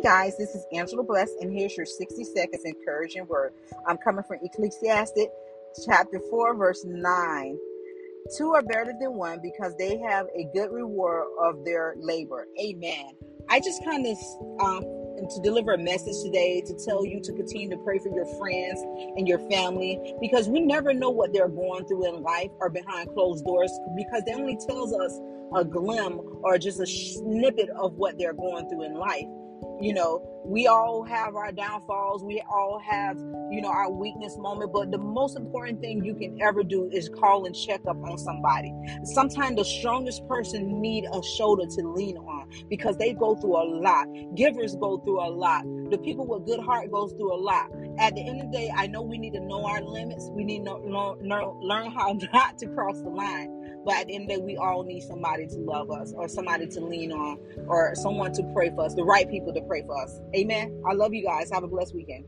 guys, this is Angela Bless, and here's your 60 seconds encouraging word. I'm coming from Ecclesiastes chapter 4, verse 9. Two are better than one because they have a good reward of their labor. Amen. I just kind of um, to deliver a message today to tell you to continue to pray for your friends and your family because we never know what they're going through in life or behind closed doors because they only tells us a glimpse or just a snippet of what they're going through in life you know we all have our downfalls we all have you know our weakness moment but the most important thing you can ever do is call and check up on somebody. Sometimes the strongest person need a shoulder to lean on because they go through a lot. Givers go through a lot. The people with good heart goes through a lot. At the end of the day i know we need to know our limits. We need to learn, learn how not to cross the line but at the end of the day, we all need somebody to love us or somebody to lean on or someone to pray for us, the right people to pray for us. Amen. I love you guys. Have a blessed weekend.